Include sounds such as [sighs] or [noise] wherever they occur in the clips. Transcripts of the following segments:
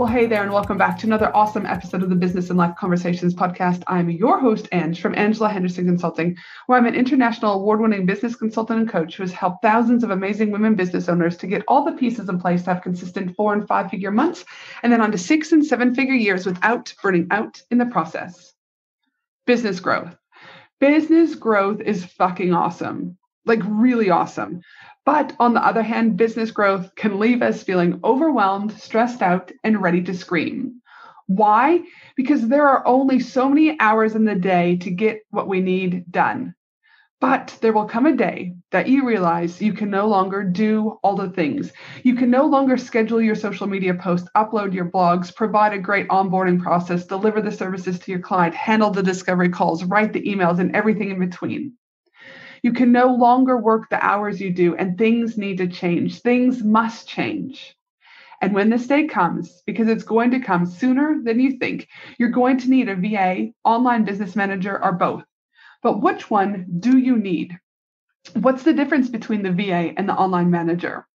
Well, hey there, and welcome back to another awesome episode of the Business and Life Conversations podcast. I'm your host, Ange, from Angela Henderson Consulting, where I'm an international award winning business consultant and coach who has helped thousands of amazing women business owners to get all the pieces in place to have consistent four and five figure months and then on to six and seven figure years without burning out in the process. Business growth. Business growth is fucking awesome like really awesome. But on the other hand, business growth can leave us feeling overwhelmed, stressed out, and ready to scream. Why? Because there are only so many hours in the day to get what we need done. But there will come a day that you realize you can no longer do all the things. You can no longer schedule your social media posts, upload your blogs, provide a great onboarding process, deliver the services to your client, handle the discovery calls, write the emails, and everything in between. You can no longer work the hours you do, and things need to change. Things must change. And when this day comes, because it's going to come sooner than you think, you're going to need a VA, online business manager, or both. But which one do you need? What's the difference between the VA and the online manager?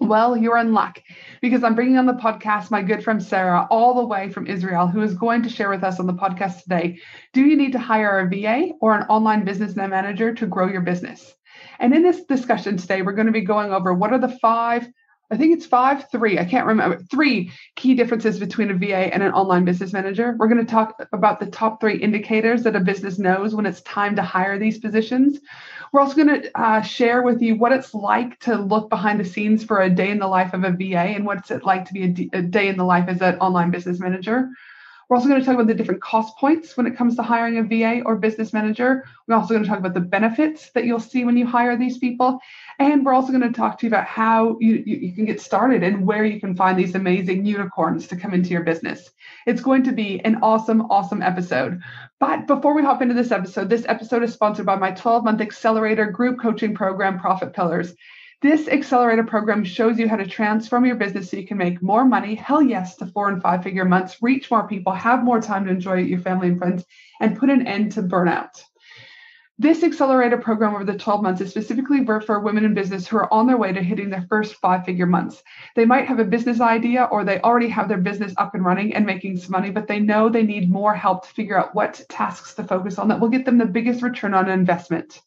Well, you're in luck because I'm bringing on the podcast my good friend Sarah, all the way from Israel, who is going to share with us on the podcast today. Do you need to hire a VA or an online business manager to grow your business? And in this discussion today, we're going to be going over what are the five I think it's five, three, I can't remember, three key differences between a VA and an online business manager. We're going to talk about the top three indicators that a business knows when it's time to hire these positions. We're also going to uh, share with you what it's like to look behind the scenes for a day in the life of a VA and what's it like to be a, d- a day in the life as an online business manager. We're also going to talk about the different cost points when it comes to hiring a VA or business manager. We're also going to talk about the benefits that you'll see when you hire these people. And we're also going to talk to you about how you, you, you, can get started and where you can find these amazing unicorns to come into your business. It's going to be an awesome, awesome episode. But before we hop into this episode, this episode is sponsored by my 12 month accelerator group coaching program, Profit Pillars. This accelerator program shows you how to transform your business so you can make more money, hell yes, to four and five figure months, reach more people, have more time to enjoy your family and friends, and put an end to burnout. This accelerator program over the 12 months is specifically for women in business who are on their way to hitting their first five figure months. They might have a business idea or they already have their business up and running and making some money, but they know they need more help to figure out what tasks to focus on that will get them the biggest return on investment.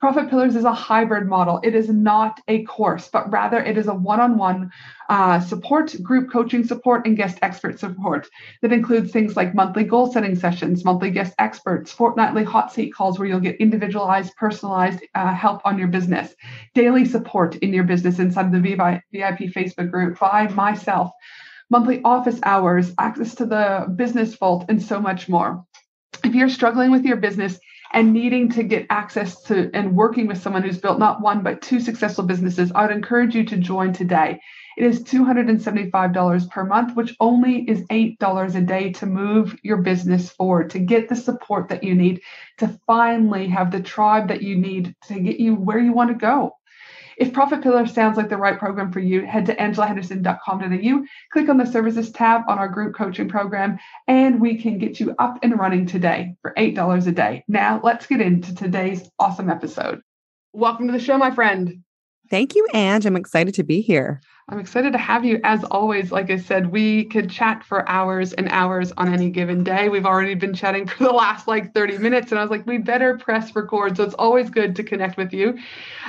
Profit Pillars is a hybrid model. It is not a course, but rather it is a one on one support, group coaching support, and guest expert support that includes things like monthly goal setting sessions, monthly guest experts, fortnightly hot seat calls where you'll get individualized, personalized uh, help on your business, daily support in your business inside the VIP Facebook group by myself, monthly office hours, access to the business vault, and so much more. If you're struggling with your business, and needing to get access to and working with someone who's built not one but two successful businesses, I would encourage you to join today. It is $275 per month, which only is $8 a day to move your business forward, to get the support that you need, to finally have the tribe that you need to get you where you want to go. If Profit Pillar sounds like the right program for you, head to angelahenderson.com.au, click on the services tab on our group coaching program, and we can get you up and running today for $8 a day. Now, let's get into today's awesome episode. Welcome to the show, my friend. Thank you, Ange. I'm excited to be here. I'm excited to have you. As always, like I said, we could chat for hours and hours on any given day. We've already been chatting for the last like 30 minutes, and I was like, we better press record. So it's always good to connect with you.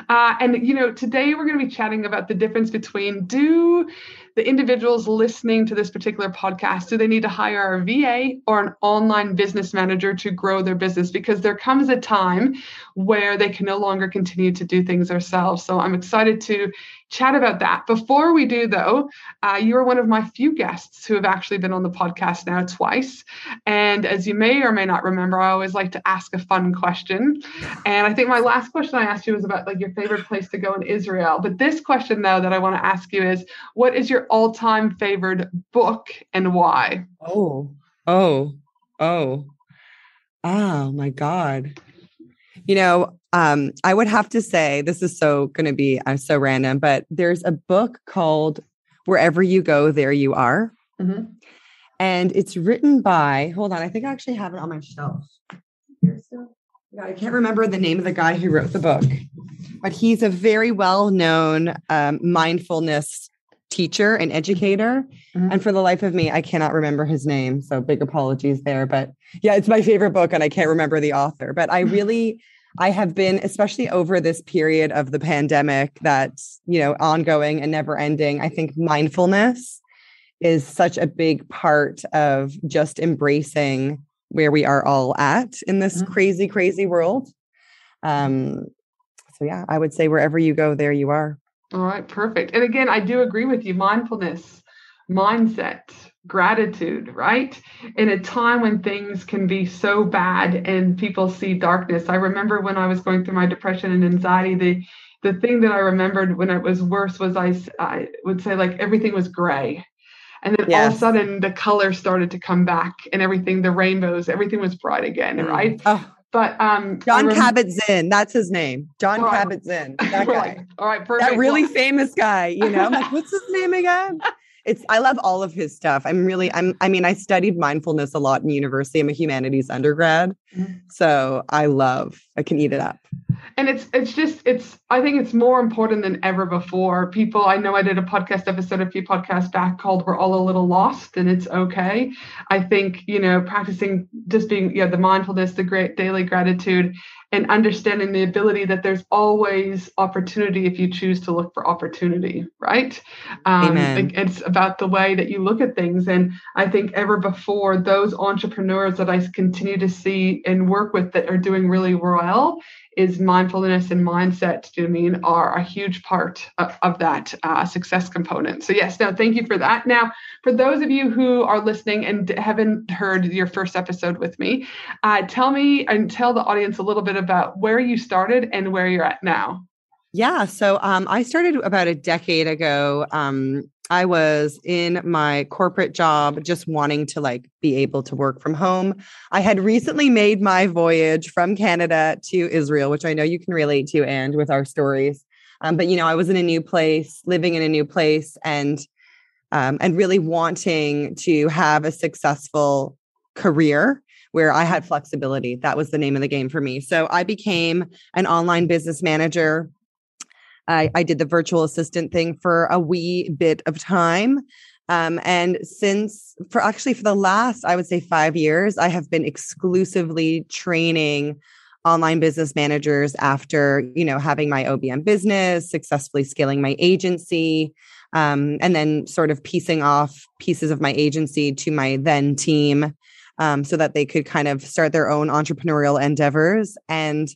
Uh, and, you know, today we're going to be chatting about the difference between do the individuals listening to this particular podcast do they need to hire a VA or an online business manager to grow their business? Because there comes a time where they can no longer continue to do things themselves. So I'm excited to chat about that. Before we do, though, uh, you are one of my few guests who have actually been on the podcast now twice. And as you may or may not remember, I always like to ask a fun question. And I think my last question I asked you was about like your favorite place to go in Israel. But this question, though, that I want to ask you is what is your all time favorite book and why? Oh, oh, oh. Oh my God. You know, um, I would have to say this is so going to be I'm uh, so random, but there's a book called Wherever You Go, There You Are. Mm-hmm. And it's written by, hold on, I think I actually have it on my shelf. I can't remember the name of the guy who wrote the book, but he's a very well known um, mindfulness teacher and educator. Mm-hmm. And for the life of me, I cannot remember his name. So big apologies there. But yeah, it's my favorite book and I can't remember the author. But I really, I have been, especially over this period of the pandemic that's, you know, ongoing and never ending, I think mindfulness is such a big part of just embracing where we are all at in this mm-hmm. crazy, crazy world. Um, so yeah, I would say wherever you go, there you are. All right, perfect. And again, I do agree with you. Mindfulness, mindset, gratitude, right? In a time when things can be so bad and people see darkness. I remember when I was going through my depression and anxiety, the the thing that I remembered when it was worse was I, I would say like everything was gray. And then yes. all of a sudden the color started to come back and everything, the rainbows, everything was bright again, mm. right? Oh. But um, Jon rem- Kabat-Zinn, that's his name. Jon right. Kabat-Zinn, that [laughs] guy. All right, perfect. That really famous guy. You know, I'm like, [laughs] what's his name again? It's I love all of his stuff. I'm really I'm I mean I studied mindfulness a lot in university. I'm a humanities undergrad. Mm-hmm. So I love I can eat it up and it's it's just it's i think it's more important than ever before. People i know i did a podcast episode a few podcasts back called we're all a little lost and it's okay. I think you know practicing just being yeah the mindfulness the great daily gratitude and understanding the ability that there's always opportunity if you choose to look for opportunity right? Um, Amen. it's about the way that you look at things. And i think ever before those entrepreneurs that i continue to see and work with that are doing really well is mindfulness and mindset do you mean are a huge part of, of that uh, success component. So yes no thank you for that. Now for those of you who are listening and haven't heard your first episode with me uh, tell me and tell the audience a little bit about where you started and where you're at now yeah. So um, I started about a decade ago. Um, I was in my corporate job, just wanting to like be able to work from home. I had recently made my voyage from Canada to Israel, which I know you can relate to, and with our stories. Um, but you know, I was in a new place, living in a new place, and um, and really wanting to have a successful career where I had flexibility. That was the name of the game for me. So I became an online business manager I, I did the virtual assistant thing for a wee bit of time. Um, and since for actually for the last, I would say five years, I have been exclusively training online business managers after, you know, having my OBM business, successfully scaling my agency, um, and then sort of piecing off pieces of my agency to my then team um, so that they could kind of start their own entrepreneurial endeavors. And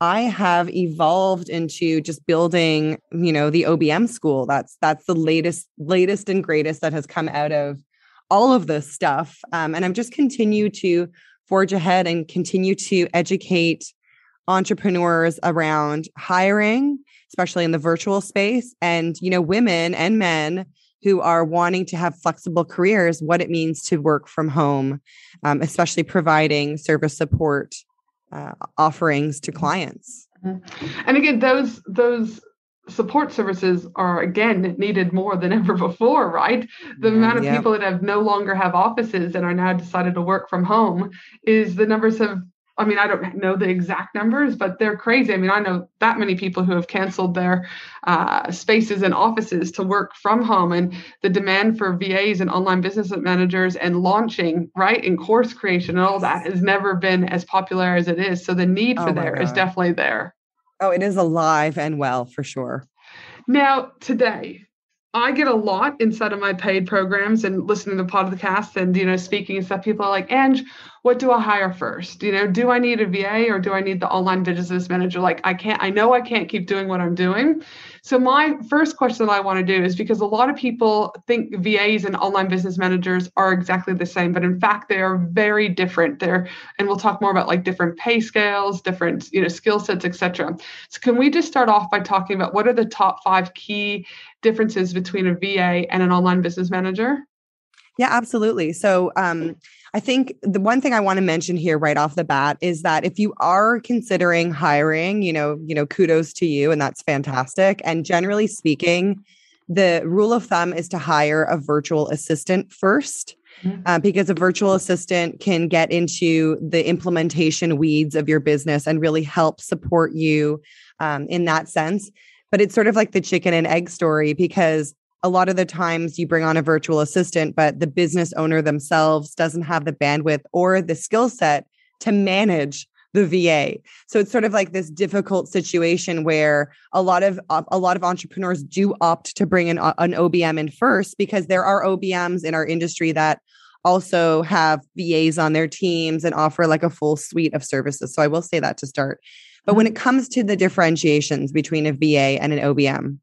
I have evolved into just building, you know, the OBM school. That's that's the latest, latest and greatest that has come out of all of this stuff. Um, and I'm just continue to forge ahead and continue to educate entrepreneurs around hiring, especially in the virtual space, and you know, women and men who are wanting to have flexible careers, what it means to work from home, um, especially providing service support uh, offerings to clients. Mm-hmm. And again, those those support services are again needed more than [laughs] ever before, right? The amount of yep. people that have no longer have offices and are now decided to work from home is the numbers have I mean, I don't know the exact numbers, but they're crazy. I mean, I know that many people who have canceled their uh, spaces and offices to work from home, and the demand for VAs and online business managers and launching, right, and course creation and all that has never been as popular as it is. So the need for oh there God. is definitely there. Oh, it is alive and well for sure. Now, today, I get a lot inside of my paid programs and listening to podcasts and you know speaking and stuff. People are like, "Ange, what do I hire first? You know, do I need a VA or do I need the online business manager? Like, I can't. I know I can't keep doing what I'm doing, So my first question I want to do is because a lot of people think VAs and online business managers are exactly the same, but in fact they are very different. They're and we'll talk more about like different pay scales, different you know skill sets, etc. So can we just start off by talking about what are the top five key differences between a VA and an online business manager? Yeah, absolutely. So um, I think the one thing I want to mention here right off the bat is that if you are considering hiring, you know, you know, kudos to you, and that's fantastic. And generally speaking, the rule of thumb is to hire a virtual assistant 1st mm-hmm. uh, because a virtual assistant can get into the implementation weeds of your business and really help support you um, in that sense. But it's sort of like the chicken and egg story because a lot of the times you bring on a virtual assistant, but the business owner themselves doesn't have the bandwidth or the skill set to manage the VA. So it's sort of like this difficult situation where a lot of a lot of entrepreneurs do opt to bring in an OBM in first because there are OBMs in our industry that also have VAs on their teams and offer like a full suite of services. So I will say that to start. But when mm-hmm. it comes to the differentiations between a VA and an OBM,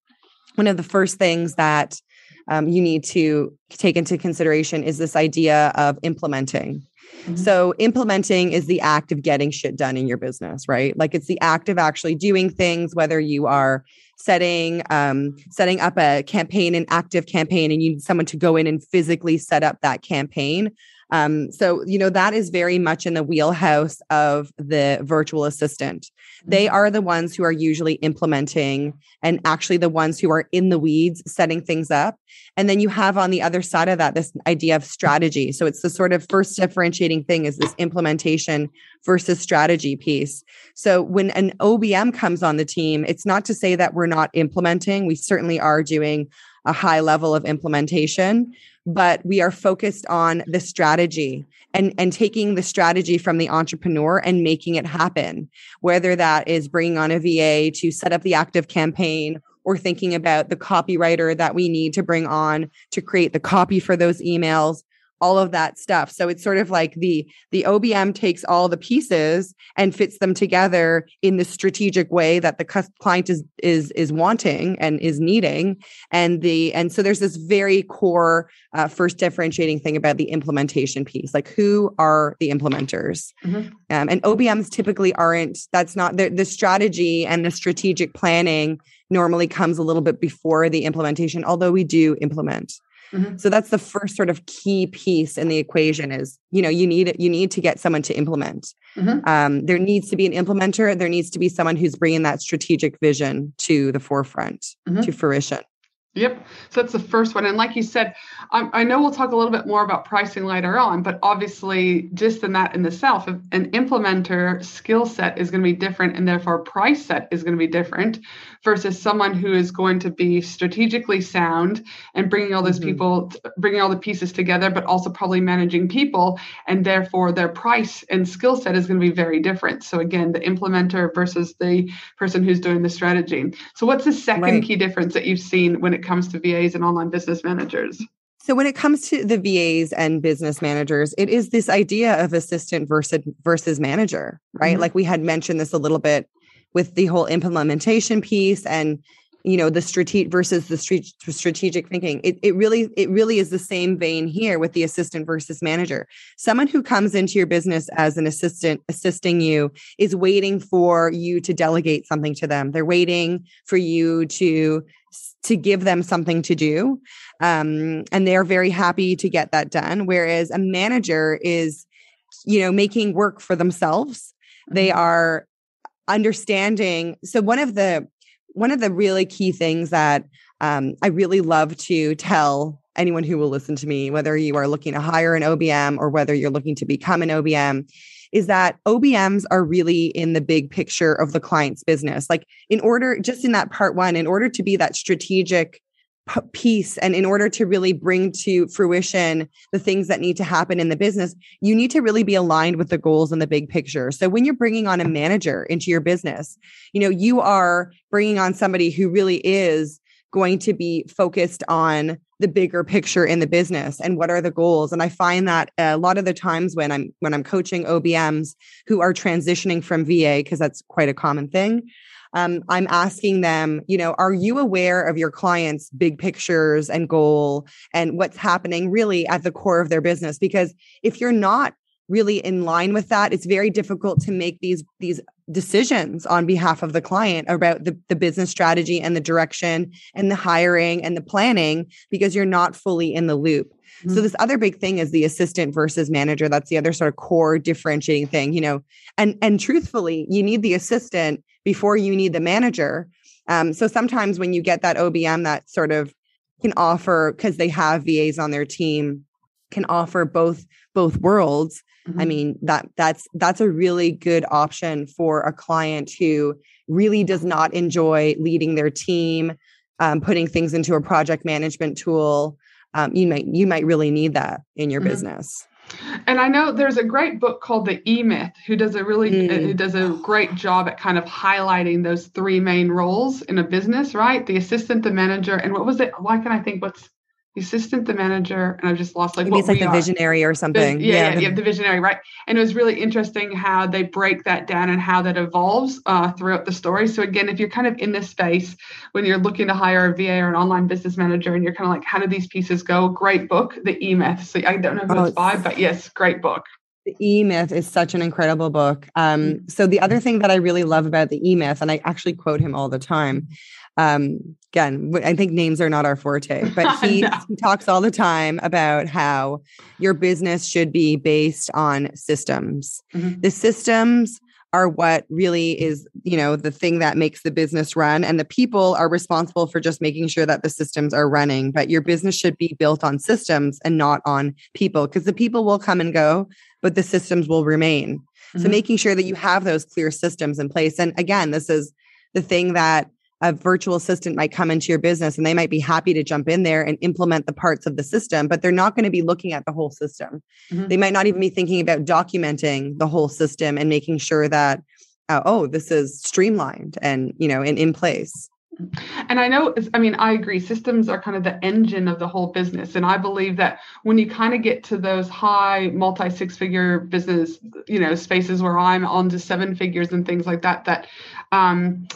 one of the first things that um, you need to take into consideration is this idea of implementing. Mm-hmm. So, implementing is the act of getting shit done in your business, right? Like it's the act of actually doing things, whether you are setting um, setting up a campaign, an active campaign, and you need someone to go in and physically set up that campaign, um, so, you know, that is very much in the wheelhouse of the virtual assistant. They mm-hmm. are the ones who are usually implementing and actually the ones who are in the weeds setting things up. And then you have on the other side of that this idea of strategy. So it's the sort of first differentiating thing is this implementation versus strategy piece. So when an OBM comes on the team, it's not to say that we're not implementing. We certainly are doing a high level of implementation but we are focused on the strategy and and taking the strategy from the entrepreneur and making it happen. Whether that is bringing on a VA to set up the active campaign or thinking about the copywriter that we need to bring on to create the copy for those emails all of that stuff. So it's sort of like the the OBM takes all the pieces and fits them together in the strategic way that the client is is is wanting and is needing. And the and so there's this very core uh, first differentiating thing about the implementation piece. Like who are the implementers? Mm-hmm. Um, and OBMs typically aren't. That's not the, the strategy and the strategic planning normally comes a little bit before the implementation. Although we do implement. Mm-hmm. So that's the first sort of key piece in the equation is, you know, you need you need to get someone to implement. Mm-hmm. Um, there needs to be an implementer. There needs to be someone who's bringing that strategic vision to the forefront, mm-hmm. to fruition. Yep. So that's the first one. And like you said, I, I, know we'll talk a little bit more about pricing later on, but obviously, just in that in itself, an implementer skill set is going to be different and therefore price set is going to be different versus someone who is going to be strategically sound and bringing all those mm-hmm. people, bringing all the pieces together, but also probably managing people. And therefore, their price and skill set is going to be very different. So, again, the implementer versus the person who's doing the strategy. So, what's the second right. key difference that you've seen when it comes to VAs and online business managers? So when it comes to the VAs and business managers, it is this idea of assistant versus versus manager, right? Mm-hmm. Like we had mentioned this a little bit with the whole implementation piece and you know the strategic versus the strategic thinking. It, it really it really is the same vein here with the assistant versus manager. Someone who comes into your business as an assistant assisting you is waiting for you to delegate something to them. They're waiting for you to to give them something to do um, and they're very happy to get that done. Whereas a manager is you know making work for themselves. They mm-hmm. are understanding so one of the one of the really key things that um, i really love to tell anyone who will listen to me whether you are looking to hire an obm or whether you're looking to become an obm is that OBMs are really in the big picture of the client's business. Like, in order, just in that part one, in order to be that strategic piece and in order to really bring to fruition the things that need to happen in the business, you need to really be aligned with the goals and the big picture. So, when you're bringing on a manager into your business, you know, you are bringing on somebody who really is going to be focused on the bigger picture in the business and what are the goals and i find that a lot of the times when i'm when i'm coaching obms who are transitioning from va because that's quite a common thing um, I'm asking them, you know, are you aware of your clients' big pictures and goal and what's happening really at the core of their business? Because if you're not really in line with that, it's very difficult to make these these decisions on behalf of the client about the, the business strategy and the direction and the hiring and the planning because you're not fully in the loop. Mm-hmm. So this other big thing is the assistant versus manager. That's the other sort of core differentiating thing, you know. And and truthfully, you need the assistant before you need the manager. Um, so sometimes when you get that OBM that sort of can offer because they have VAs on their team can offer both both worlds Mm-hmm. I mean, that that's that's a really good option for a client who really does not enjoy leading their team, um, putting things into a project management tool. Um, you might you might really need that in your mm-hmm. business. And I know there's a great book called The E Myth, who does a really mm. who does a great job at kind of highlighting those three main roles in a business, right? The assistant, the manager, and what was it? Why can I think what's the assistant, the manager, and I've just lost like Maybe it's like the are. visionary or something. The, yeah, yeah, yeah, the visionary, right? And it was really interesting how they break that down and how that evolves uh, throughout the story. So again, if you're kind of in this space when you're looking to hire a VA or an online business manager, and you're kind of like, how do these pieces go? Great book, The E Myth. So I don't know if oh, it's by, but yes, great book. The E Myth is such an incredible book. Um, mm. so the other thing that I really love about the E Myth, and I actually quote him all the time, um, again, I think names are not our forte, [laughs] but he, no. he talks all the time about how your business should be based on systems. Mm-hmm. The systems are what really is, you know, the thing that makes the business run. And the people are responsible for just making sure that the systems are running. But your business should be built on systems and not on people because the people will come and go, but the systems will remain. Mm-hmm. So making sure that you have those clear systems in place. And again, this is the thing that a virtual assistant might come into your business and they might be happy to jump in there and implement the parts of the system, but they're not going to be looking at the whole system. Mm-hmm. They might not even be thinking about documenting the whole system and making sure that, uh, oh, this is streamlined and, you know, and in place. And I know, I mean, I agree. Systems are kind of the engine of the whole business. And I believe that when you kind of get to those high multi six figure business, you know, spaces where I'm on to seven figures and things like that, that um,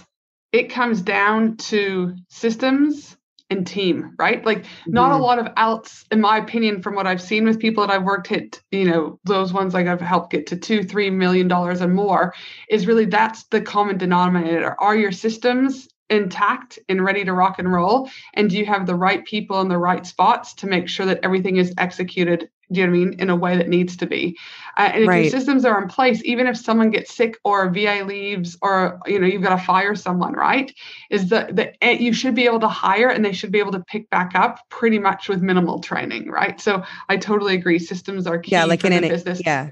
it comes down to systems and team, right? Like mm-hmm. not a mm-hmm. lot of outs, in my opinion, from what I've seen with people that I've worked hit, you know, those ones like I've helped get to two, three million dollars and more, is really that's the common denominator. Are your systems intact and ready to rock and roll? And do you have the right people in the right spots to make sure that everything is executed you know what I mean? In a way that needs to be. Uh, and if right. your systems are in place, even if someone gets sick or a VA leaves or, you know, you've got to fire someone, right? Is that the, eh, you should be able to hire and they should be able to pick back up pretty much with minimal training, right? So I totally agree. Systems are key yeah, like in business. Yeah.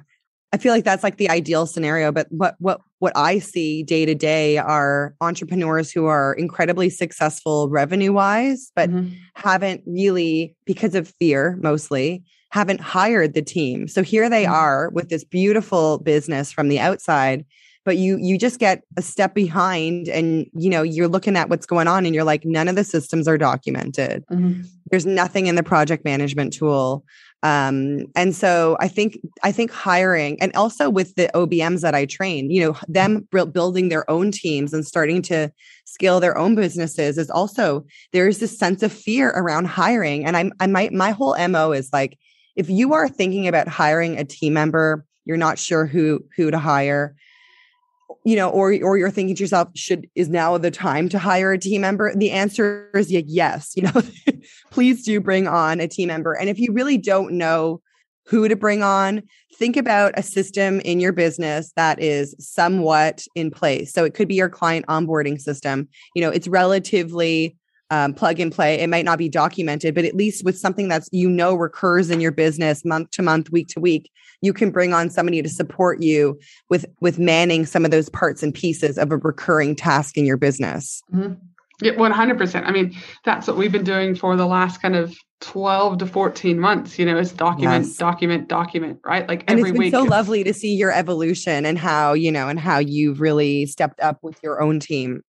I feel like that's like the ideal scenario, but what what what I see day to day are entrepreneurs who are incredibly successful revenue wise, but mm-hmm. haven't really because of fear mostly haven't hired the team. So here they mm-hmm. are with this beautiful business from the outside, but you you just get a step behind and you know you're looking at what's going on and you're like none of the systems are documented. Mm-hmm. There's nothing in the project management tool. Um, and so I think I think hiring and also with the OBMs that I train, you know, them building their own teams and starting to scale their own businesses is also there's this sense of fear around hiring. And I'm I might my whole MO is like if you are thinking about hiring a team member, you're not sure who who to hire, you know, or or you're thinking to yourself, should is now the time to hire a team member? The answer is yes. You know, [laughs] please do bring on a team member. And if you really don't know who to bring on, think about a system in your business that is somewhat in place. So it could be your client onboarding system. You know, it's relatively um, plug and play. It might not be documented, but at least with something that's you know recurs in your business month to month, week to week, you can bring on somebody to support you with with manning some of those parts and pieces of a recurring task in your business. Mm-hmm. Yeah, one hundred percent. I mean, that's what we've been doing for the last kind of 12 to 14 months you know is document yes. document document right like and every it's week so lovely to see your evolution and how you know and how you've really stepped up with your own team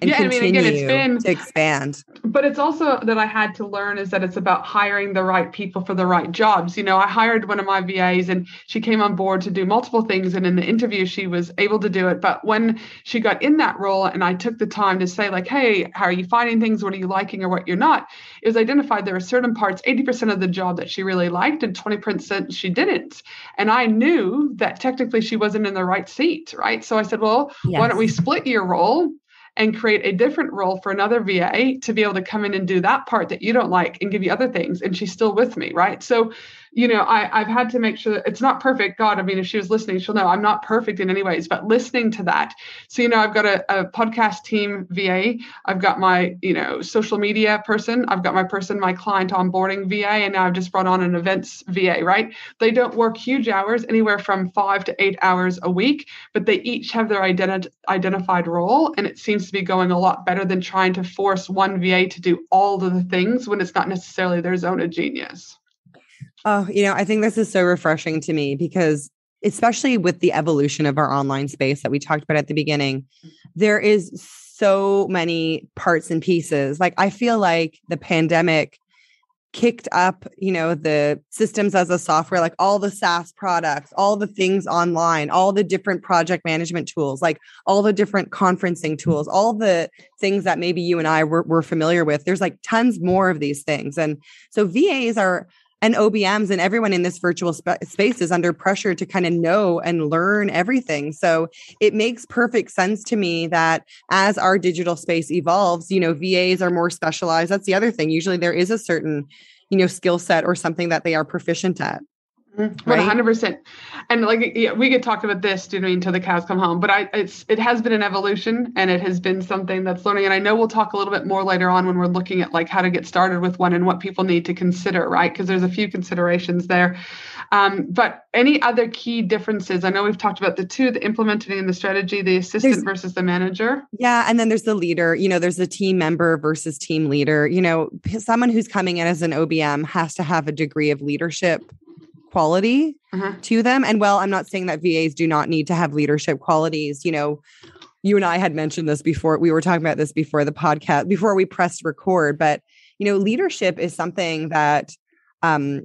and yeah, continue I mean, again, it's been to expand. But it's also that I had to learn is that it's about hiring the right people for the right jobs. You know, I hired one of my VAs and she came on board to do multiple things. And in the interview, she was able to do it. But when she got in that role and I took the time to say, like, hey, how are you finding things? What are you liking or what you're not? It was identified there were certain parts, 80% of the job that she really liked and 20% she didn't. And I knew that technically she wasn't in the right seat, right? So I said, well, yes. why don't we split your role? And create a different role for another VA to be able to come in and do that part that you don't like and give you other things. And she's still with me, right? So you know, I, I've had to make sure that it's not perfect. God, I mean, if she was listening, she'll know I'm not perfect in any ways, but listening to that. So, you know, I've got a, a podcast team VA. I've got my, you know, social media person. I've got my person, my client onboarding VA, and now I've just brought on an events VA, right? They don't work huge hours, anywhere from five to eight hours a week, but they each have their identi- identified role. And it seems to be going a lot better than trying to force one VA to do all of the things when it's not necessarily their zone of genius. Oh, you know, I think this is so refreshing to me because especially with the evolution of our online space that we talked about at the beginning, there is so many parts and pieces. Like I feel like the pandemic kicked up, you know, the systems as a software, like all the SaaS products, all the things online, all the different project management tools, like all the different conferencing tools, all the things that maybe you and I were, were familiar with. There's like tons more of these things. And so VAs are and OBMs and everyone in this virtual sp- space is under pressure to kind of know and learn everything. So it makes perfect sense to me that as our digital space evolves, you know, VAs are more specialized. That's the other thing. Usually there is a certain, you know, skill set or something that they are proficient at. Mm-hmm. One hundred percent, and like yeah, we could talk about this, do you know, until the cows come home. But I, it's it has been an evolution, and it has been something that's learning. And I know we'll talk a little bit more later on when we're looking at like how to get started with one and what people need to consider, right? Because there's a few considerations there. Um, but any other key differences? I know we've talked about the two: the implementing and the strategy, the assistant there's, versus the manager. Yeah, and then there's the leader. You know, there's the team member versus team leader. You know, someone who's coming in as an OBM has to have a degree of leadership quality uh-huh. to them. And well, I'm not saying that VAs do not need to have leadership qualities. You know, you and I had mentioned this before. We were talking about this before the podcast, before we pressed record. But, you know, leadership is something that um,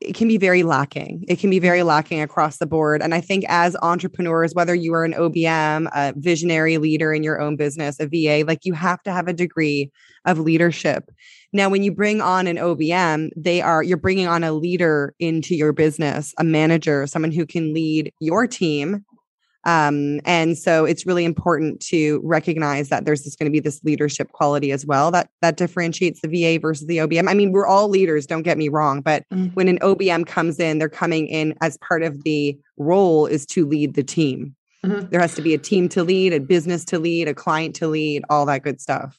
it can be very lacking. It can be very lacking across the board. And I think as entrepreneurs, whether you are an OBM, a visionary leader in your own business, a VA, like you have to have a degree of leadership. Now, when you bring on an OBM, they are, you're bringing on a leader into your business, a manager, someone who can lead your team. Um, and so it's really important to recognize that there's just going to be this leadership quality as well that that differentiates the VA versus the OBM. I mean, we're all leaders, don't get me wrong, but mm-hmm. when an OBM comes in, they're coming in as part of the role is to lead the team. Mm-hmm. There has to be a team to lead, a business to lead, a client to lead, all that good stuff.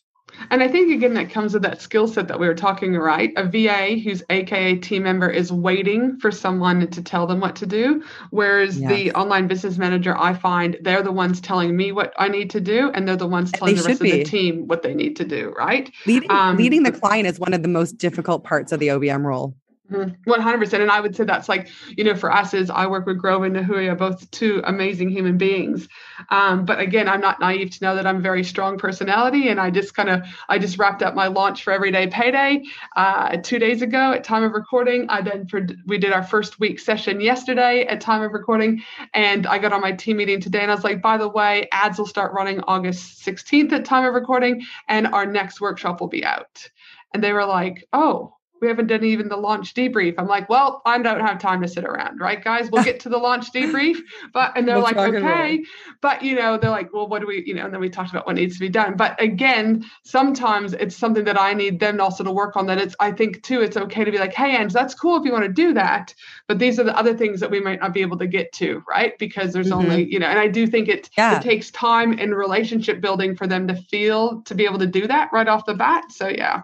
And I think again that comes with that skill set that we were talking, right? A VA who's AKA team member is waiting for someone to tell them what to do. Whereas yes. the online business manager, I find they're the ones telling me what I need to do, and they're the ones telling the rest be. of the team what they need to do, right? Leading, um, leading the client is one of the most difficult parts of the OBM role. Mm-hmm. One hundred percent, and I would say that's like you know for us is I work with Grove and Nahuya, both two amazing human beings. Um, but again, I'm not naive to know that I'm a very strong personality, and I just kind of I just wrapped up my launch for Everyday Payday uh, two days ago at time of recording. I then we did our first week session yesterday at time of recording, and I got on my team meeting today, and I was like, by the way, ads will start running August 16th at time of recording, and our next workshop will be out. And they were like, oh we haven't done even the launch debrief. I'm like, well, I don't have time to sit around, right, guys? We'll get to the launch debrief. But and they're we'll like, okay. But you know, they're like, well, what do we, you know, and then we talked about what needs to be done. But again, sometimes it's something that I need them also to work on. That it's I think too, it's okay to be like, hey, Ange, that's cool if you want to do that. But these are the other things that we might not be able to get to, right? Because there's mm-hmm. only, you know, and I do think it yeah. it takes time and relationship building for them to feel to be able to do that right off the bat. So yeah.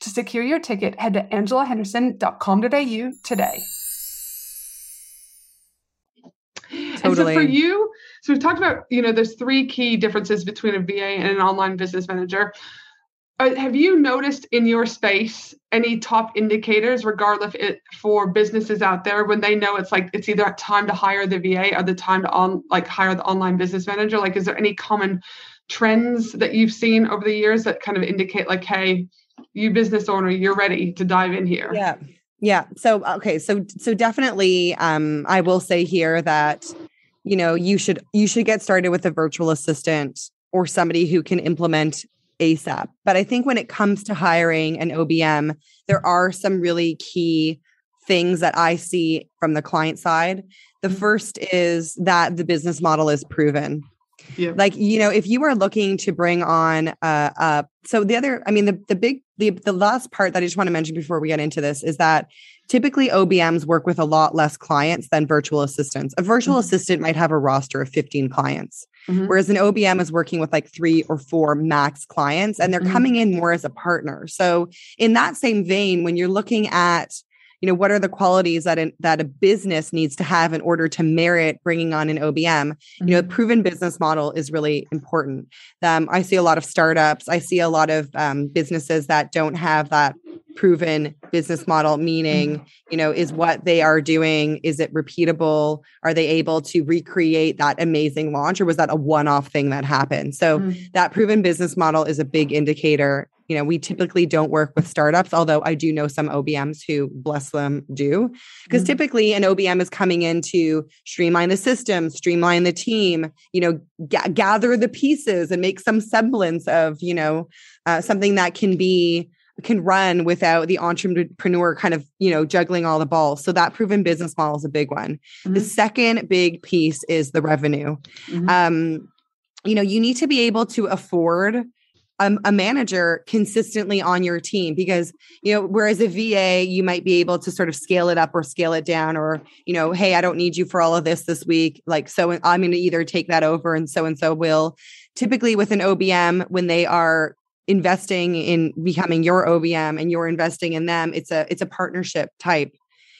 To secure your ticket, head to angelahenderson.com.au today. Totally. And so for you, so we've talked about, you know, there's three key differences between a VA and an online business manager. Uh, have you noticed in your space any top indicators, regardless it for businesses out there, when they know it's like it's either time to hire the VA or the time to on like hire the online business manager? Like, is there any common trends that you've seen over the years that kind of indicate like, hey, you business owner, you're ready to dive in here? Yeah. Yeah. So okay. So so definitely um I will say here that you know you should you should get started with a virtual assistant or somebody who can implement ASAP. But I think when it comes to hiring an OBM, there are some really key things that I see from the client side. The mm-hmm. first is that the business model is proven. Yeah. Like, you know, if you are looking to bring on uh uh so the other, I mean, the the big the the last part that I just want to mention before we get into this is that typically OBMs work with a lot less clients than virtual assistants. A virtual mm-hmm. assistant might have a roster of 15 clients. Mm-hmm. Whereas an OBM is working with like three or four max clients and they're mm-hmm. coming in more as a partner. So, in that same vein, when you're looking at you know what are the qualities that a, that a business needs to have in order to merit bringing on an obm mm-hmm. you know a mm-hmm. proven business model is really important um, i see a lot of startups i see a lot of um, businesses that don't have that proven business model meaning mm-hmm. you know is what they are doing is it repeatable are they able to recreate that amazing launch or was that a one-off thing that happened so mm-hmm. that proven business model is a big indicator you know, we typically don't work with startups, although I do know some OBMs who, bless them, do. Because mm-hmm. typically an OBM is coming in to streamline the system, streamline the team, you know, g- gather the pieces and make some semblance of, you know, uh, something that can be can run without the entrepreneur kind of you know juggling all the balls so that proven business model is a big one mm-hmm. the second big piece is the revenue mm-hmm. um you know you need to be able to afford a, a, manager consistently on your team because you know whereas a va you might be able to sort of scale it up or scale it down or you know hey i don't need you for all of this this week like so i'm going to either take that over and so and so will typically with an obm when they are investing in becoming your obm and you're investing in them it's a it's a partnership type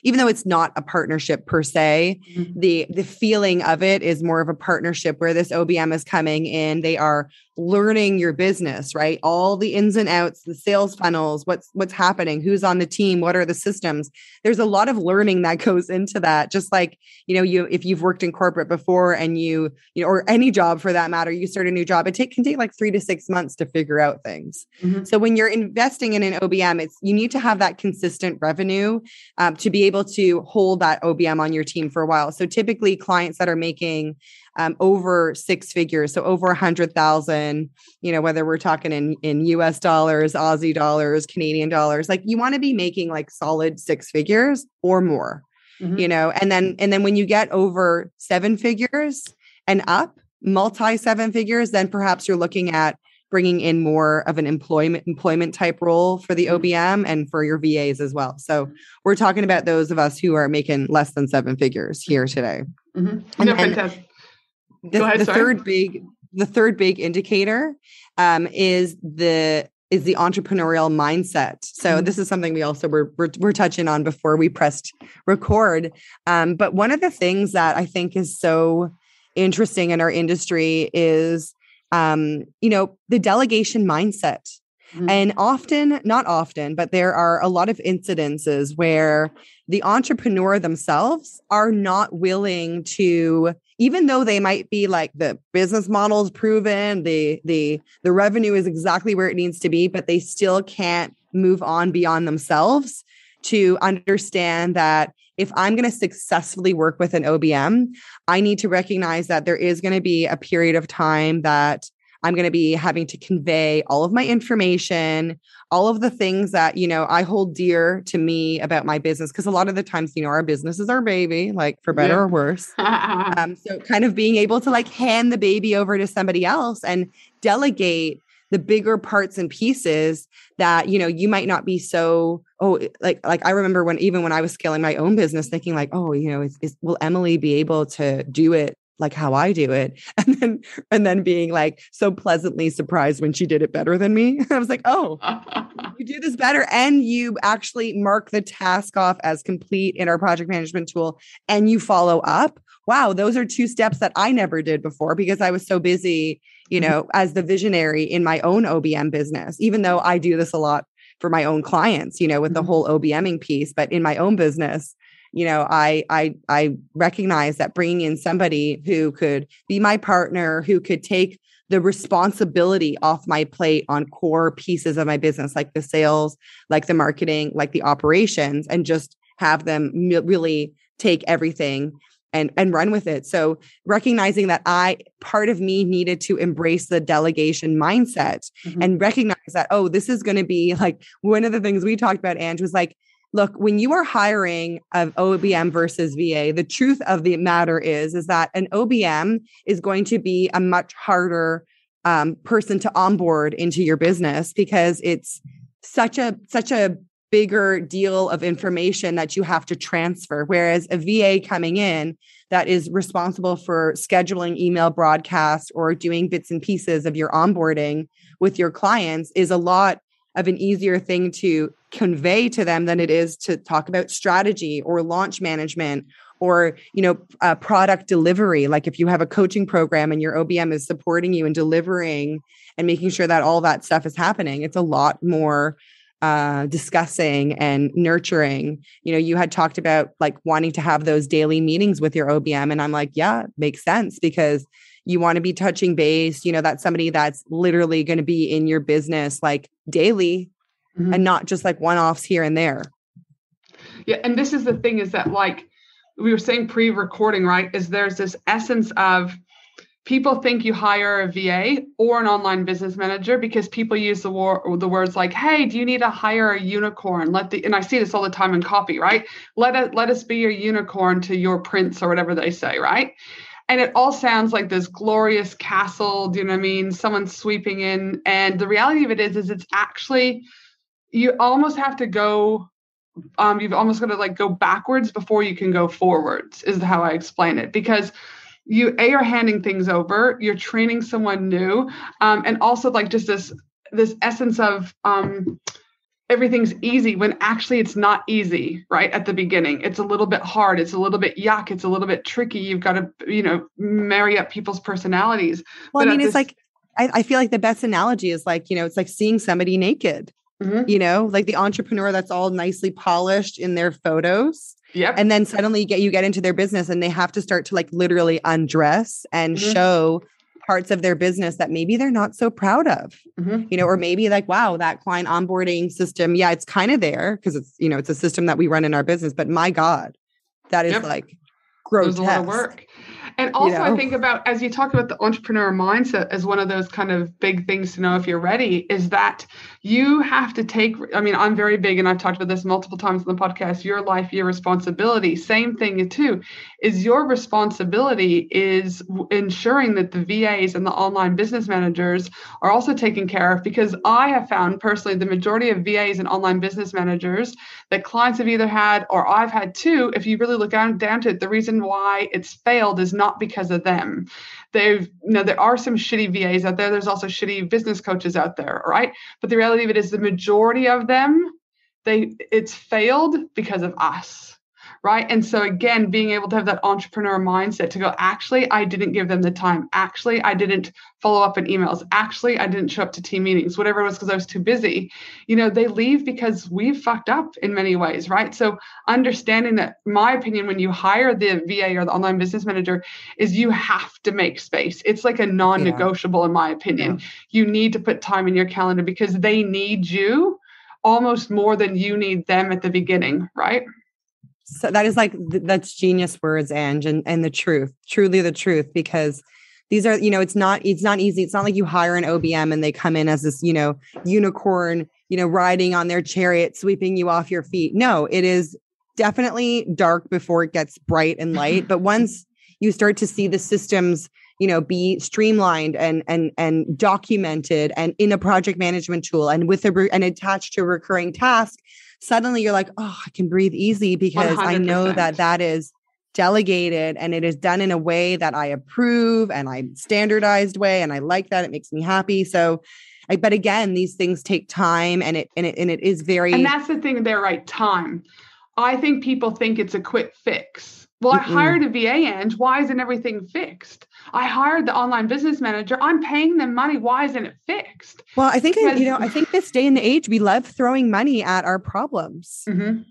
even though it's not a partnership per se mm-hmm. the the feeling of it is more of a partnership where this obm is coming in they are learning your business right? All the ins and outs the sales funnels what's what's happening who's on the team what are the systems? There's a lot of learning that [laughs] goes into that. Just like you know you if you've worked in corporate before and you you know or any job for that matter you start a new job it take, can take like three to six months to figure out things. Mm-hmm. so when you're investing in an obm it's you need to have that consistent revenue um, to be able to hold that obm on your team for a while. So typically clients that are making um, over six figures, so over a hundred thousand. You know, whether we're talking in in U.S. dollars, Aussie dollars, Canadian dollars, like you want to be making like solid six figures or more. Mm-hmm. You know, and then and then when you get over seven figures and up, multi seven figures, then perhaps you're looking at bringing in more of an employment employment type role for the OBM mm-hmm. and for your VAs as well. So we're talking about those of us who are making less than seven figures here today. Mm-hmm. And, no, fantastic the, ahead, the third big the third big indicator um, is the is the entrepreneurial mindset. So mm-hmm. this is something we also were, were, were touching on before we pressed record. Um, but one of the things that I think is so interesting in our industry is, um, you know, the delegation mindset. Mm-hmm. And often, not often, but there are a lot of incidences where the entrepreneur themselves are not willing to even though they might be like the business model is proven the the the revenue is exactly where it needs to be but they still can't move on beyond themselves to understand that if I'm going to successfully work with an OBM, I need to recognize that there is going to be a period of time that I'm going to be having to convey all of my information, all of the things that, you know, I hold dear to me about my business. Cause a lot of the times, you know, our business is our baby, like for better yeah. or worse. [laughs] um, so kind of being able to like hand the baby over to somebody else and delegate the bigger parts and pieces that you know you might not be so oh like like i remember when even when i was scaling my own business thinking like oh you know is, is will emily be able to do it like how I do it. [laughs] And then and then being like so pleasantly surprised when she did it better than me. [laughs] I was like, "Oh, [laughs] you do this better and you actually mark the task off as complete in our project management tool and you follow up." Wow, those are two steps that I never did before because I was so busy, you mm-hmm. know, as the visionary in my own OBM business. Even though I do this a lot for my own clients, you know, with the mm-hmm. whole OBMing piece, but in my own business, you know i i i recognize that bringing in somebody who could be my partner who could take the responsibility off my plate on core pieces of my business like the sales like the marketing like the operations and just have them really take everything and and run with it so recognizing that i part of me needed to embrace the delegation mindset mm-hmm. and recognize that oh this is going to be like one of the things we talked about Ange was like look when you are hiring of obm versus va the truth of the matter is is that an obm is going to be a much harder um, person to onboard into your business because it's such a such a bigger deal of information that you have to transfer. Whereas a va coming in that is responsible for scheduling email broadcasts or doing bits and pieces of your onboarding with your clients is a lot of an easier thing to convey to them than it is to talk about strategy or launch management or you know uh, product delivery. Like if you have a coaching program and your obm is supporting you and delivering and making sure that all that stuff is happening it's a lot more uh, discussing and nurturing. You know you had talked about like wanting to have those daily meetings with your obm and i'm like yeah makes sense because you want to be touching base you know that's somebody that's literally going to be in your business like daily mm-hmm. and not just like one-offs here and there yeah and this is the thing is that like we were saying pre-recording right is there's this essence of people think you hire a VA or an online business manager because people use the war the words like, "Hey, do you need to hire a unicorn?" Let the and I see this all the time in copy, right? Let it let us be your unicorn to your prince or whatever they say, right? And it all sounds like this glorious castle do you know what i mean? Someone sweeping in. And the reality of it is is it's actually you almost have to go um you've almost got to like go backwards before you can go forwards is how i explain it. Because you a are handing things over you're training someone new um and also like just this this essence of um everything's easy when actually it's not easy right at the beginning it's a little bit hard it's a little bit yuck it's a little bit tricky you've got to you know marry up people's personalities well but i mean it's this- like I, I, feel like the best analogy is like you know it's like seeing somebody naked mm-hmm. you know like the entrepreneur that's all nicely polished in their photos Yep. And then suddenly you get you get into their business and they have to start to like literally undress and mm-hmm. show parts of their business that maybe they're not so proud of mm-hmm. you know or maybe like wow that client onboarding system yeah it's kind of there because it's you know it's a system that we run in our business but my god that is yep. like grotesque. a lot of work and also, you know? I think about as you talk about the entrepreneur mindset as one of those kind of big things to know if you're ready is that you have to take. I mean, I'm very big, and I've talked about this multiple times in the podcast. Your life, your responsibility. Same thing too. Is your responsibility is ensuring that the VAs and the online business managers are also taken care of because I have found personally the majority of VAs and online business managers that clients have either had or I've had too. If you really look down, down to it, the reason why it's failed is not because of them. They've, you know, there are some shitty VAs out there. There's also shitty business coaches out there, right? But the reality of it is the majority of them, they it's failed because of us right? And so again, being able to have that entrepreneur mindset to go, actually, I didn't give them the time. Actually, I didn't follow up in emails. Actually, I didn't show up to team meetings, whatever it was, because I was too busy. You know, they leave because we've fucked up in many ways, right? So understanding that my opinion when you hire the VA or the online business manager is you have to make space. It's like a non-negotiable, yeah. in my opinion. Yeah. You need to put time in your calendar because they need you almost more than you need them at the beginning, right? So that is like that's genius words, Ange, and and the truth, truly the truth, because these are you know it's not it's not easy. It's not like you hire an OBM and they come in as this you know unicorn, you know riding on their chariot, sweeping you off your feet. No, it is definitely dark before it gets bright and light, but [laughs] once you start to see the systems you know be streamlined and and and documented and in a project management tool and with a and attached to a recurring task suddenly you're like oh i can breathe easy because 100%. i know that that is delegated and it is done in a way that i approve and i standardized way and i like that it makes me happy so I, but again these things take time and it and it and it is very and that's the thing there right time i think people think it's a quick fix well, I hired a VA and why isn't everything fixed? I hired the online business manager. I'm paying them money. Why isn't it fixed? Well, I think because, you know, I think this day and age we love throwing money at our problems. Mm-hmm.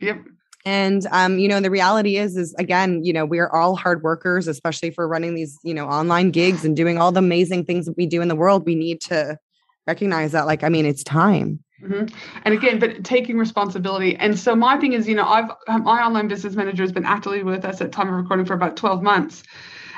Yep. And um, you know, the reality is, is again, you know, we are all hard workers, especially for running these, you know, online gigs and doing all the amazing things that we do in the world. We need to recognize that, like, I mean, it's time. Mm-hmm. And again, but taking responsibility. And so my thing is, you know, I've my online business manager has been actively with us at time of recording for about 12 months.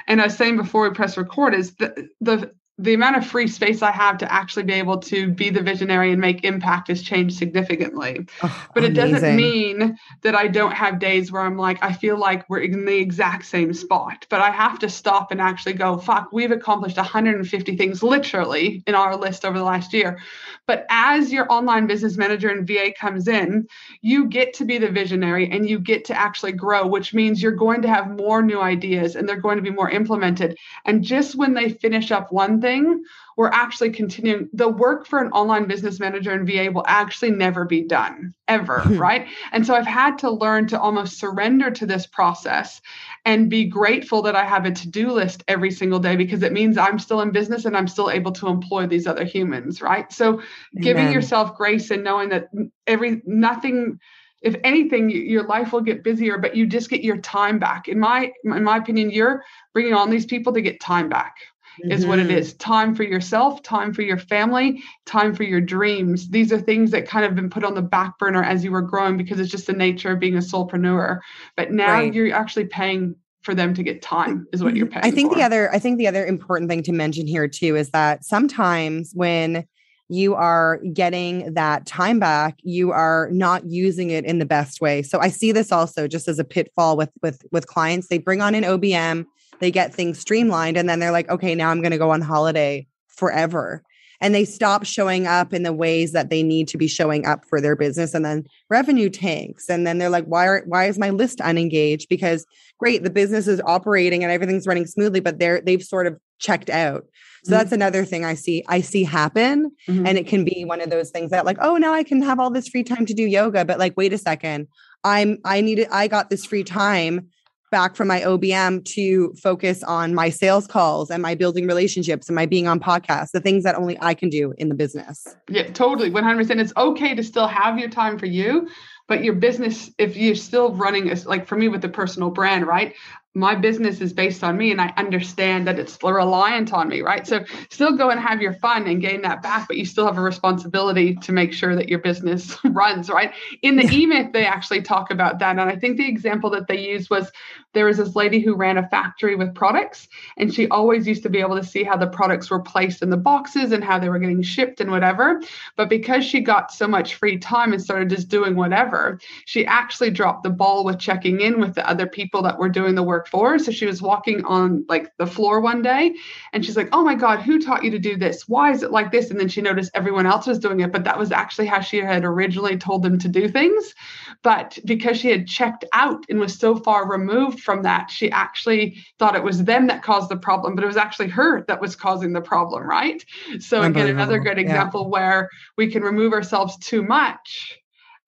And I was saying before we press record is the the the amount of free space I have to actually be able to be the visionary and make impact has changed significantly. Oh, but it doesn't mean that I don't have days where I'm like, I feel like we're in the exact same spot. But I have to stop and actually go, fuck, we've accomplished 150 things literally in our list over the last year. But as your online business manager and VA comes in, you get to be the visionary and you get to actually grow, which means you're going to have more new ideas and they're going to be more implemented. And just when they finish up one thing, we're actually continuing the work for an online business manager and VA will actually never be done ever, [laughs] right? And so I've had to learn to almost surrender to this process and be grateful that I have a to-do list every single day because it means I'm still in business and I'm still able to employ these other humans, right? So Amen. giving yourself grace and knowing that every nothing if anything your life will get busier but you just get your time back in my in my opinion you're bringing on these people to get time back mm-hmm. is what it mm-hmm. time for yourself, time for your family, time for your dreams. These are things that kind of been put on the back burner as you were growing because it's just the nature of being a solopreneur. But now right. you're actually paying for them to get time is what you're mm-hmm. paying. I think for. the other I think the other important thing to mention here too is that sometimes when you are getting that time back you are not using it in the best way so i see this also just as a pitfall with with with clients they bring on an obm they get things streamlined and then they're like okay now i'm going to go on holiday forever and they stop showing up in the ways that they need to be showing up for their business and then revenue tanks and then they're like why are why is my list unengaged because great the business is operating and everything's running smoothly but they're they've sort of checked out so mm-hmm. that's another thing i see i see happen mm-hmm. and it can be one of those things that like oh now i can have all this free time to do yoga but like wait a second i'm i needed i got this free time back from my OBM to focus on my sales calls and my building relationships and my being on podcasts, the things that only I can do in the business. Yeah, totally. 100%. It's okay to still have your time for you, but your business, if you're still running, like for me with the personal brand, right? My business is based on me and I understand that it's reliant on me, right? So still go and have your fun and gain that back, but you still have a responsibility to make sure that your business [laughs] runs, right? In the E-Myth, they actually talk about that. And I think the example that they used was there was this lady who ran a factory with products and she always used to be able to see how the products were placed in the boxes and how they were getting shipped and whatever. But because she got so much free time and started just doing whatever, she actually dropped the ball with checking in with the other people that were doing the work for. So she was walking on like the floor one day and she's like, Oh my God, who taught you to do this? Why is it like this? And then she noticed everyone else was doing it, but that was actually how she had originally told them to do things. But because she had checked out and was so far removed from that, she actually thought it was them that caused the problem, but it was actually her that was causing the problem, right? So again, another good example yeah. where we can remove ourselves too much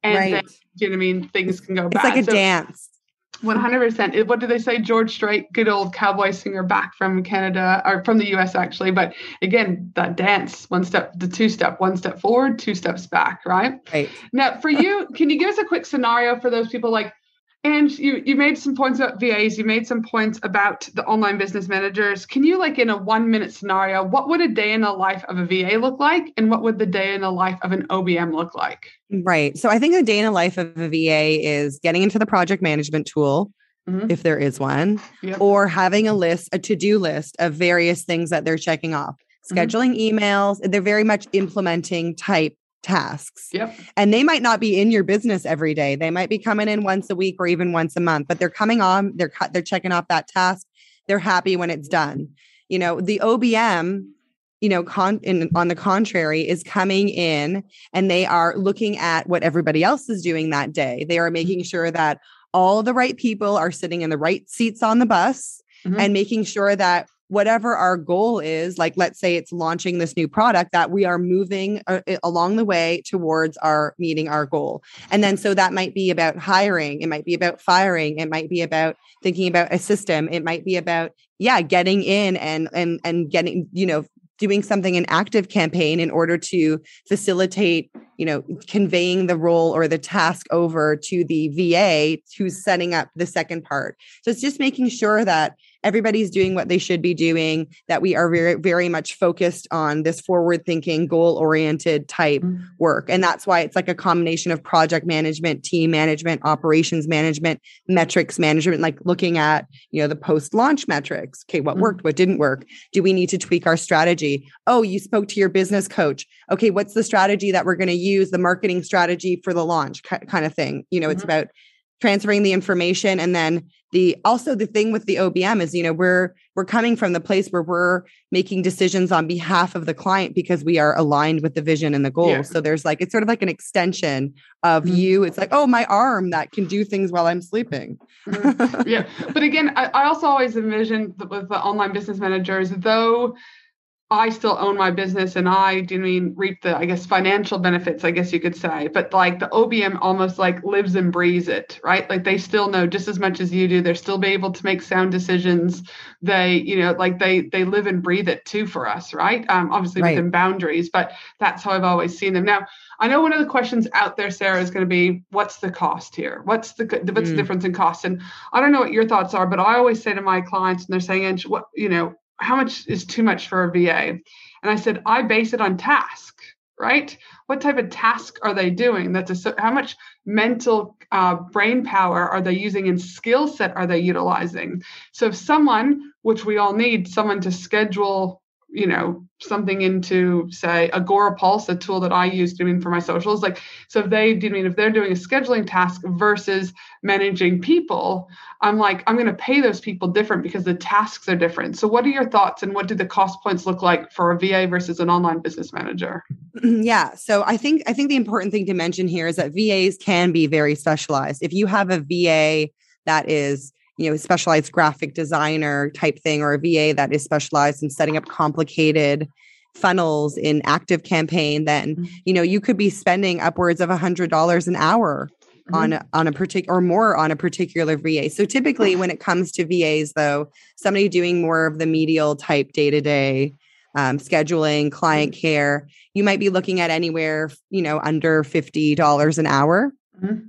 and right. then, you know what I mean? Things can go it's bad. It's like a so, dance. One hundred percent. What did they say? George Strait, good old cowboy singer, back from Canada or from the U.S. actually. But again, that dance, one step, the two step, one step forward, two steps back. Right. Right. Now, for you, can you give us a quick scenario for those people like? And you you made some points about VAs. You made some points about the online business managers. Can you like in a one minute scenario, what would a day in the life of a VA look like, and what would the day in the life of an OBM look like? Right. So I think a day in the life of a VA is getting into the project management tool, mm-hmm. if there is one, yep. or having a list, a to do list of various things that they're checking off, mm-hmm. scheduling mm-hmm. emails. They're very much implementing type tasks. Yep. And they might not be in your business every day. They might be coming in once a week or even once a month, but they're coming on, they're they're checking off that task. They're happy when it's done. You know, the OBM, you know, con in, on the contrary is coming in and they are looking at what everybody else is doing that day. They are making sure that all the right people are sitting in the right seats on the bus mm-hmm. and making sure that whatever our goal is, like let's say it's launching this new product, that we are moving uh, along the way towards our meeting our goal. And then so that might be about hiring, it might be about firing, it might be about thinking about a system, it might be about yeah, getting in and and and getting, you know, doing something an active campaign in order to facilitate you know conveying the role or the task over to the va who's setting up the second part. So it's just making sure that everybody's doing what they should be doing, that we are very, very much focused on this forward thinking, goal oriented type mm-hmm. work. And that's why it's like a combination of project management, team management, operations management, metrics management, like looking at, you know, the post launch metrics. Okay, what mm-hmm. worked? What didn't work? Do we need to tweak our strategy? Oh, you spoke to your business coach. Okay, what's the strategy that we're going to use, the marketing strategy for the launch kind of thing? You know, mm-hmm. it's about transferring the information and then the also the thing with the OBM is you know we're we're coming from the place where we're making decisions on behalf of the client because we are aligned with the vision and the goal. Yeah. So there's like it's sort of like an extension of mm-hmm. you. It's like oh my arm that can do things while I'm sleeping. mm-hmm. [laughs] Yeah, but again, I, I also always envision with the online business managers though I still own my business and I do mean reap the, I guess, financial benefits, I guess you could say. But like the OBM almost like lives and breathes it, right? Like they still know just as much as you do. They're still be able to make sound decisions. They, you know, like they they live and breathe it too for us, right? Um, obviously right. within boundaries, but that's how I've always seen them. Now, I know one of the questions out there, Sarah, is going to be, what's the cost here? What's the what's mm. the difference in cost? And I don't know what your thoughts are, but I always say to my clients, and they're saying, what, you know, how much is too much for a VA? And I said, I base it on task, right? What type of task are they doing? That's a, how much mental uh, brain power are they using and skill set are they utilizing? So if someone, which we all need, someone to schedule you know something into say agorapulse a tool that i use doing for my socials like so if they do I mean if they're doing a scheduling task versus managing people i'm like i'm going to pay those people different because the tasks are different. So what are your thoughts and what do the cost points look like for a va versus an online business manager? Mm-hmm, yeah. So i think i think the important thing to mention here is that vas can be very specialized. If you have a va that is you know, a specialized graphic designer type thing or a VA that is specialized in setting up complicated funnels in active campaign, then mm-hmm. you know you could be spending upwards of a hundred dollars an hour mm-hmm. on a, on a particular or more on a particular VA. So typically, when [sighs] it comes to VAs, though, somebody doing more of the medial type day to day scheduling, client mm-hmm. care, you might be looking at anywhere you know under fifty dollars an hour. Mm-hmm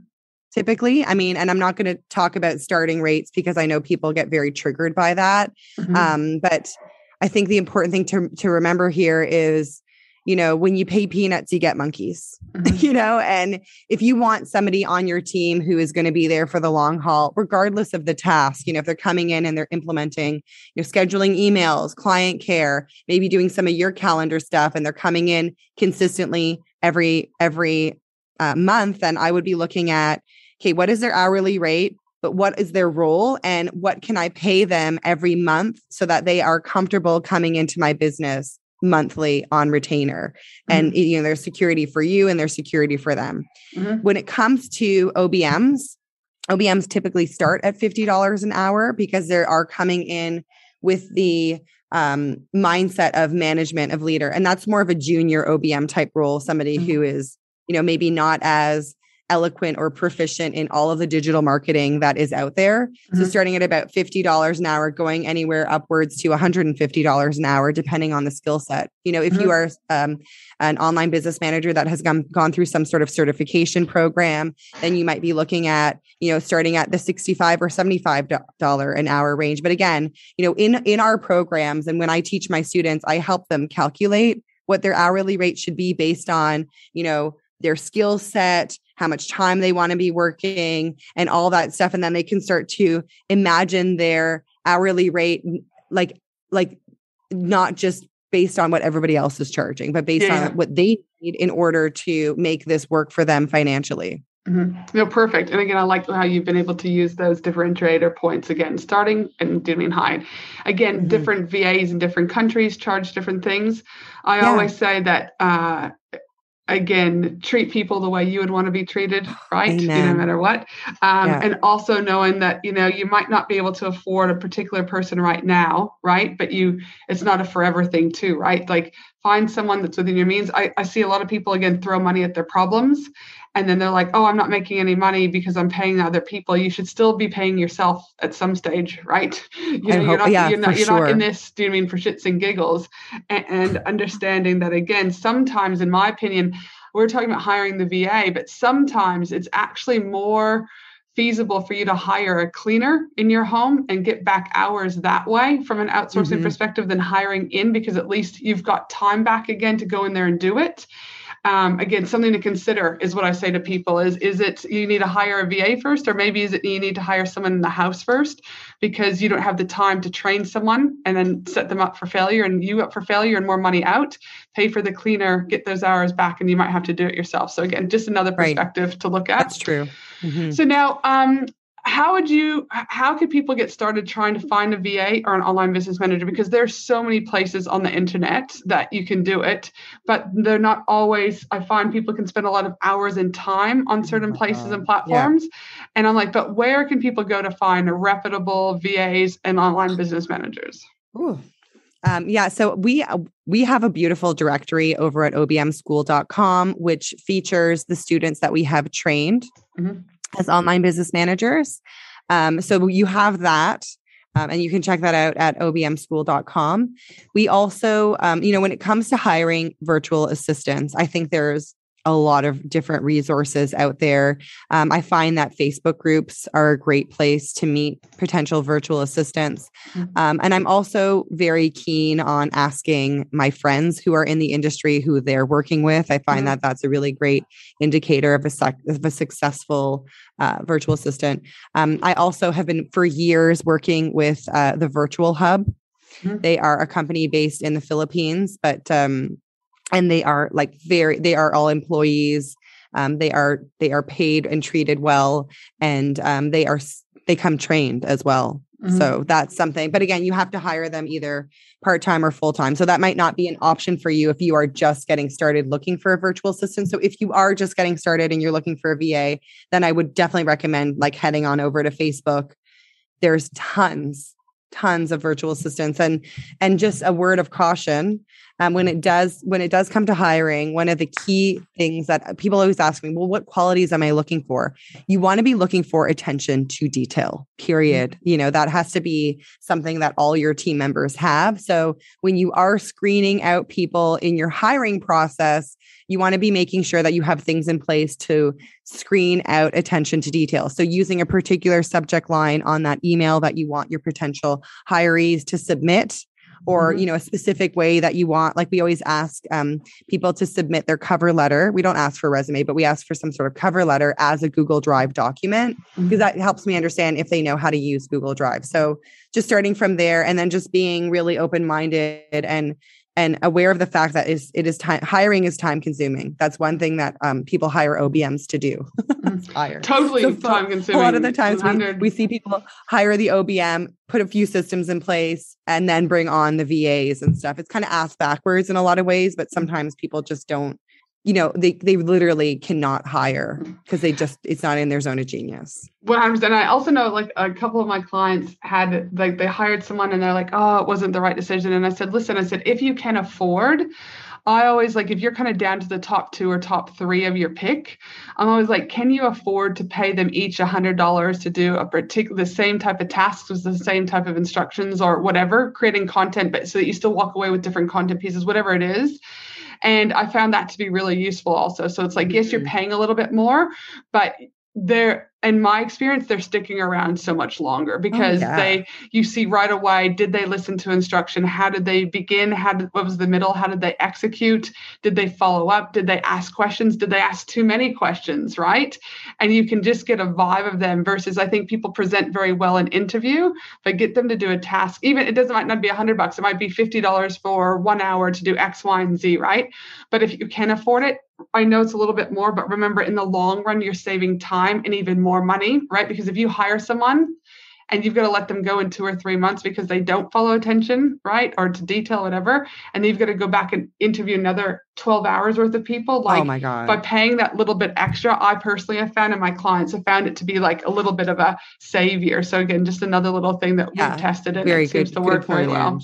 typically. I mean, and I'm not going to talk about starting rates because I know people get very triggered by that. Mm-hmm. Um, but I think the important thing to, to remember here is, you know, when you pay peanuts, you get monkeys, [laughs] mm-hmm. you know, and if you want somebody on your team who is going to be there for the long haul, regardless of the task, you know, if they're coming in and they're implementing, you know, scheduling emails, client care, maybe doing some of your calendar stuff, and they're coming in consistently every, every uh, month, then I would be looking at, okay, what is their hourly rate? But what is their role and what can I pay them every month so that they are comfortable coming into my business monthly on retainer and mm-hmm. you know there's security for you and there's security for them mm-hmm. when it comes to obms obms typically start at $50 an hour because they are coming in with the um, mindset of management of leader and that's more of a junior obm type role somebody mm-hmm. who is you know maybe not as eloquent or proficient in all of the digital marketing that is out there. Mm-hmm. So starting at about $50 an hour, going anywhere upwards to $150 an hour, depending on the skill set. You know, if mm-hmm. you are um, an online business manager that has gone, gone through some sort of certification program, then you might be looking at, you know, starting at the 65 or $75 an hour range. But again, you know, in, in our programs and when I teach my students, I help them calculate what their hourly rate should be based on, you know, their skill set, how much time they want to be working, and all that stuff. And then they can start to imagine their hourly rate like like not just based on what everybody else is charging, but based yeah. on what they need in order to make this work for them financially. Mm-hmm. No, perfect. And again, I like how you've been able to use those differentiator points again, starting and doing high. Again, mm-hmm. different VAs in different countries charge different things. I yeah. always say that uh, again treat people the way you would want to be treated right? You know, no matter what. Um, yeah. and also knowing that you know you might not be able to afford a particular person right now right? But you it's not a forever thing too right? Like find someone that's within your means. I, I see a lot of people again throw money at their problems and then they're like oh i'm not making any money because i'm paying other people. You should still be paying yourself at some stage [laughs] right? You know, you're not, yeah, you're, not, you're sure. not in this do you mean for shits and giggles? And, and understanding that again sometimes in my opinion we're talking about hiring the va but sometimes it's actually more feasible for you to hire a cleaner in your home and get back hours that way from an outsourcing mm-hmm. perspective than hiring in because at least you've got time back again to go in there and do it um, again something to consider is what i say to people is is it you need to hire a va first or maybe is it you need to hire someone in the house first because you don't have the time to train someone and then set them up for failure and you up for failure and more money out pay for the cleaner get those hours back and you might have to do it yourself so again just another perspective right. to look at that's true mm-hmm. so now um, how would you how could people get started trying to find a va or an online business manager because there's so many places on the internet that you can do it but they're not always i find people can spend a lot of hours and time on certain uh-huh. places and platforms yeah. and i'm like but where can people go to find reputable vas and online business managers Ooh. Um, yeah, so we uh, we have a beautiful directory over at obmschool.com, which features the students that we have trained. Mm-hmm as online business managers. Um, so you have that. Um, and you can check that out at obmschool.com. We also, um, you know, when it comes to hiring virtual assistants, I think there's a lot of different resources out there. Um, I find that Facebook groups are a great place to meet potential virtual assistants. Mm-hmm. Um, and I'm also very keen on asking my friends who are in the industry who they're working with. I find mm-hmm. that that's a really great indicator of a, sec- of a successful uh, virtual assistant. Um, I also have been for years working with uh, the Virtual Hub. Mm-hmm. They are a company based in the Philippines, but um, and they are like very they are all employees. Um, they are they are paid and treated well and um, they are they come trained as well. Mm-hmm. so that's something but again you have to hire them either part-time or full-time. So that might not be an option for you if you are just getting started looking for a virtual assistant. So if you are just getting started and you're looking for a va then i would definitely recommend like heading on over to facebook. There's tons tons of virtual assistants and and just a word of caution um, when it does when it does come to hiring one of the key things that people always ask me well what qualities am i looking for you want to be looking for attention to detail period mm-hmm. you know that has to be something that all your team members have so when you are screening out people in your hiring process you want to be making sure that you have things in place to screen out attention to detail. So using a particular subject line on that email that you want your potential hirees to submit or mm-hmm. you know a specific way that you want like we always ask um, people to submit their cover letter we don't ask for a resume but we ask for some sort of cover letter as a google drive document because mm-hmm. that helps me understand if they know how to use google drive so just starting from there and then just being really open minded and and aware of the fact that is it is time hiring is time consuming. That's one thing that um, people hire OBMs to do. Mm. [laughs] hire totally so time consuming. A lot of the times we, we see people hire the OBM, put a few systems in place, and then bring on the VAs and stuff. It's kind of ass backwards in a lot of ways, but sometimes people just don't you know they they literally cannot hire mm. because they just it's not in their zone of genius. 100 and i also know like a couple of my clients had like they hired someone and they're like oh it wasn't the right decision. And i said listen i said if you can afford I always like if you're kind of down to the top two or top three of your pick, I'm always like, can you afford to pay them each a hundred dollars to do a particular the same type of tasks with the same type of instructions or whatever, creating content, but so that you still walk away with different content pieces, whatever it is. And I found that to be really useful also. So it's like, yes, you're mm-hmm. paying a little bit more, but they're in my experience they're sticking around so much longer because oh, they you see right away did they listen to instruction? How did they begin? How did what was the middle? How did they execute? Did they follow up? Did they ask questions? Did they ask too many questions right? And you can just get a vibe of them versus i think people present very well in interview but get them to do a task. Even it doesn't might not be a hundred bucks. It might be $50 for one hour to do x y and z right? But if you can afford it I know it's a little bit more, but remember in the long run, you're saving time and even more money, right? Because if you hire someone and you've got to let them go in two or three months because they don't follow attention, right? Or to detail, whatever. And you've got to go back and interview another 12 hours worth of people. Oh like, oh my God. By paying that little bit extra, I personally have found and my clients have found it to be like a little bit of a savior. So, again, just another little thing that yeah, we've tested and it seems to work very well.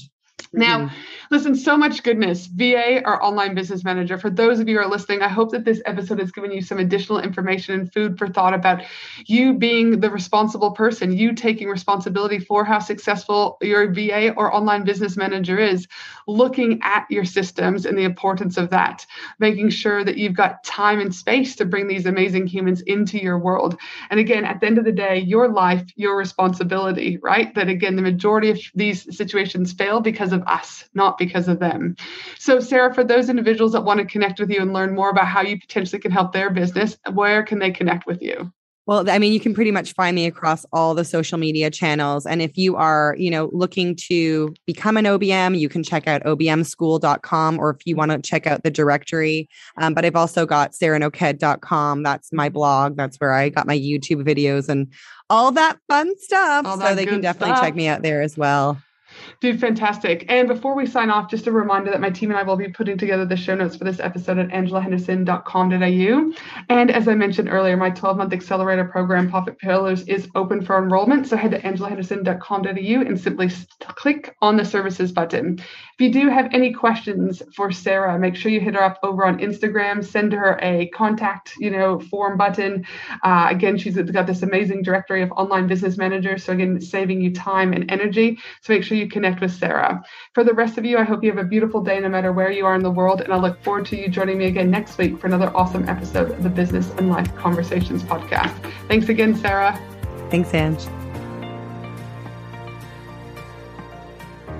Now, mm-hmm. listen, so much goodness. VA our online business manager. For those of you who are listening, I hope that this episode has given you some additional information and food for thought about you being the responsible person, you taking responsibility for how successful your VA or online business manager is, looking at your systems and the importance of that, making sure that you've got time and space to bring these amazing humans into your world. And again, at the end of the day, your life, your responsibility, right? That again, the majority of these situations fail because of of us, not because of them. So, Sarah, for those individuals that want to connect with you and learn more about how you potentially can help their business, where can they connect with you? Well, I mean, you can pretty much find me across all the social media channels. And if you are, you know, looking to become an OBM, you can check out obmschool.com or if you want to check out the directory. Um, but I've also got sarahnoked.com. That's my blog. That's where I got my YouTube videos and all that fun stuff. That so they can definitely stuff. check me out there as well. Dude, fantastic. And before we sign off, just a reminder that my team and I will be putting together the show notes for this episode at angelahenderson.com.au. And as I mentioned earlier, my 12 month accelerator program, Profit Pillars, is open for enrollment. So head to angelahenderson.com.au and simply click on the services button. If you do have any questions for Sarah, make sure you hit her up over on Instagram, send her a contact, you know, form button. Uh, again, she's got this amazing directory of online business managers. So again, saving you time and energy. So make sure you connect with Sarah. For the rest of you, I hope you have a beautiful day no matter where you are in the world. And I look forward to you joining me again next week for another awesome episode of the Business and Life Conversations podcast. Thanks again, Sarah. Thanks, Ange.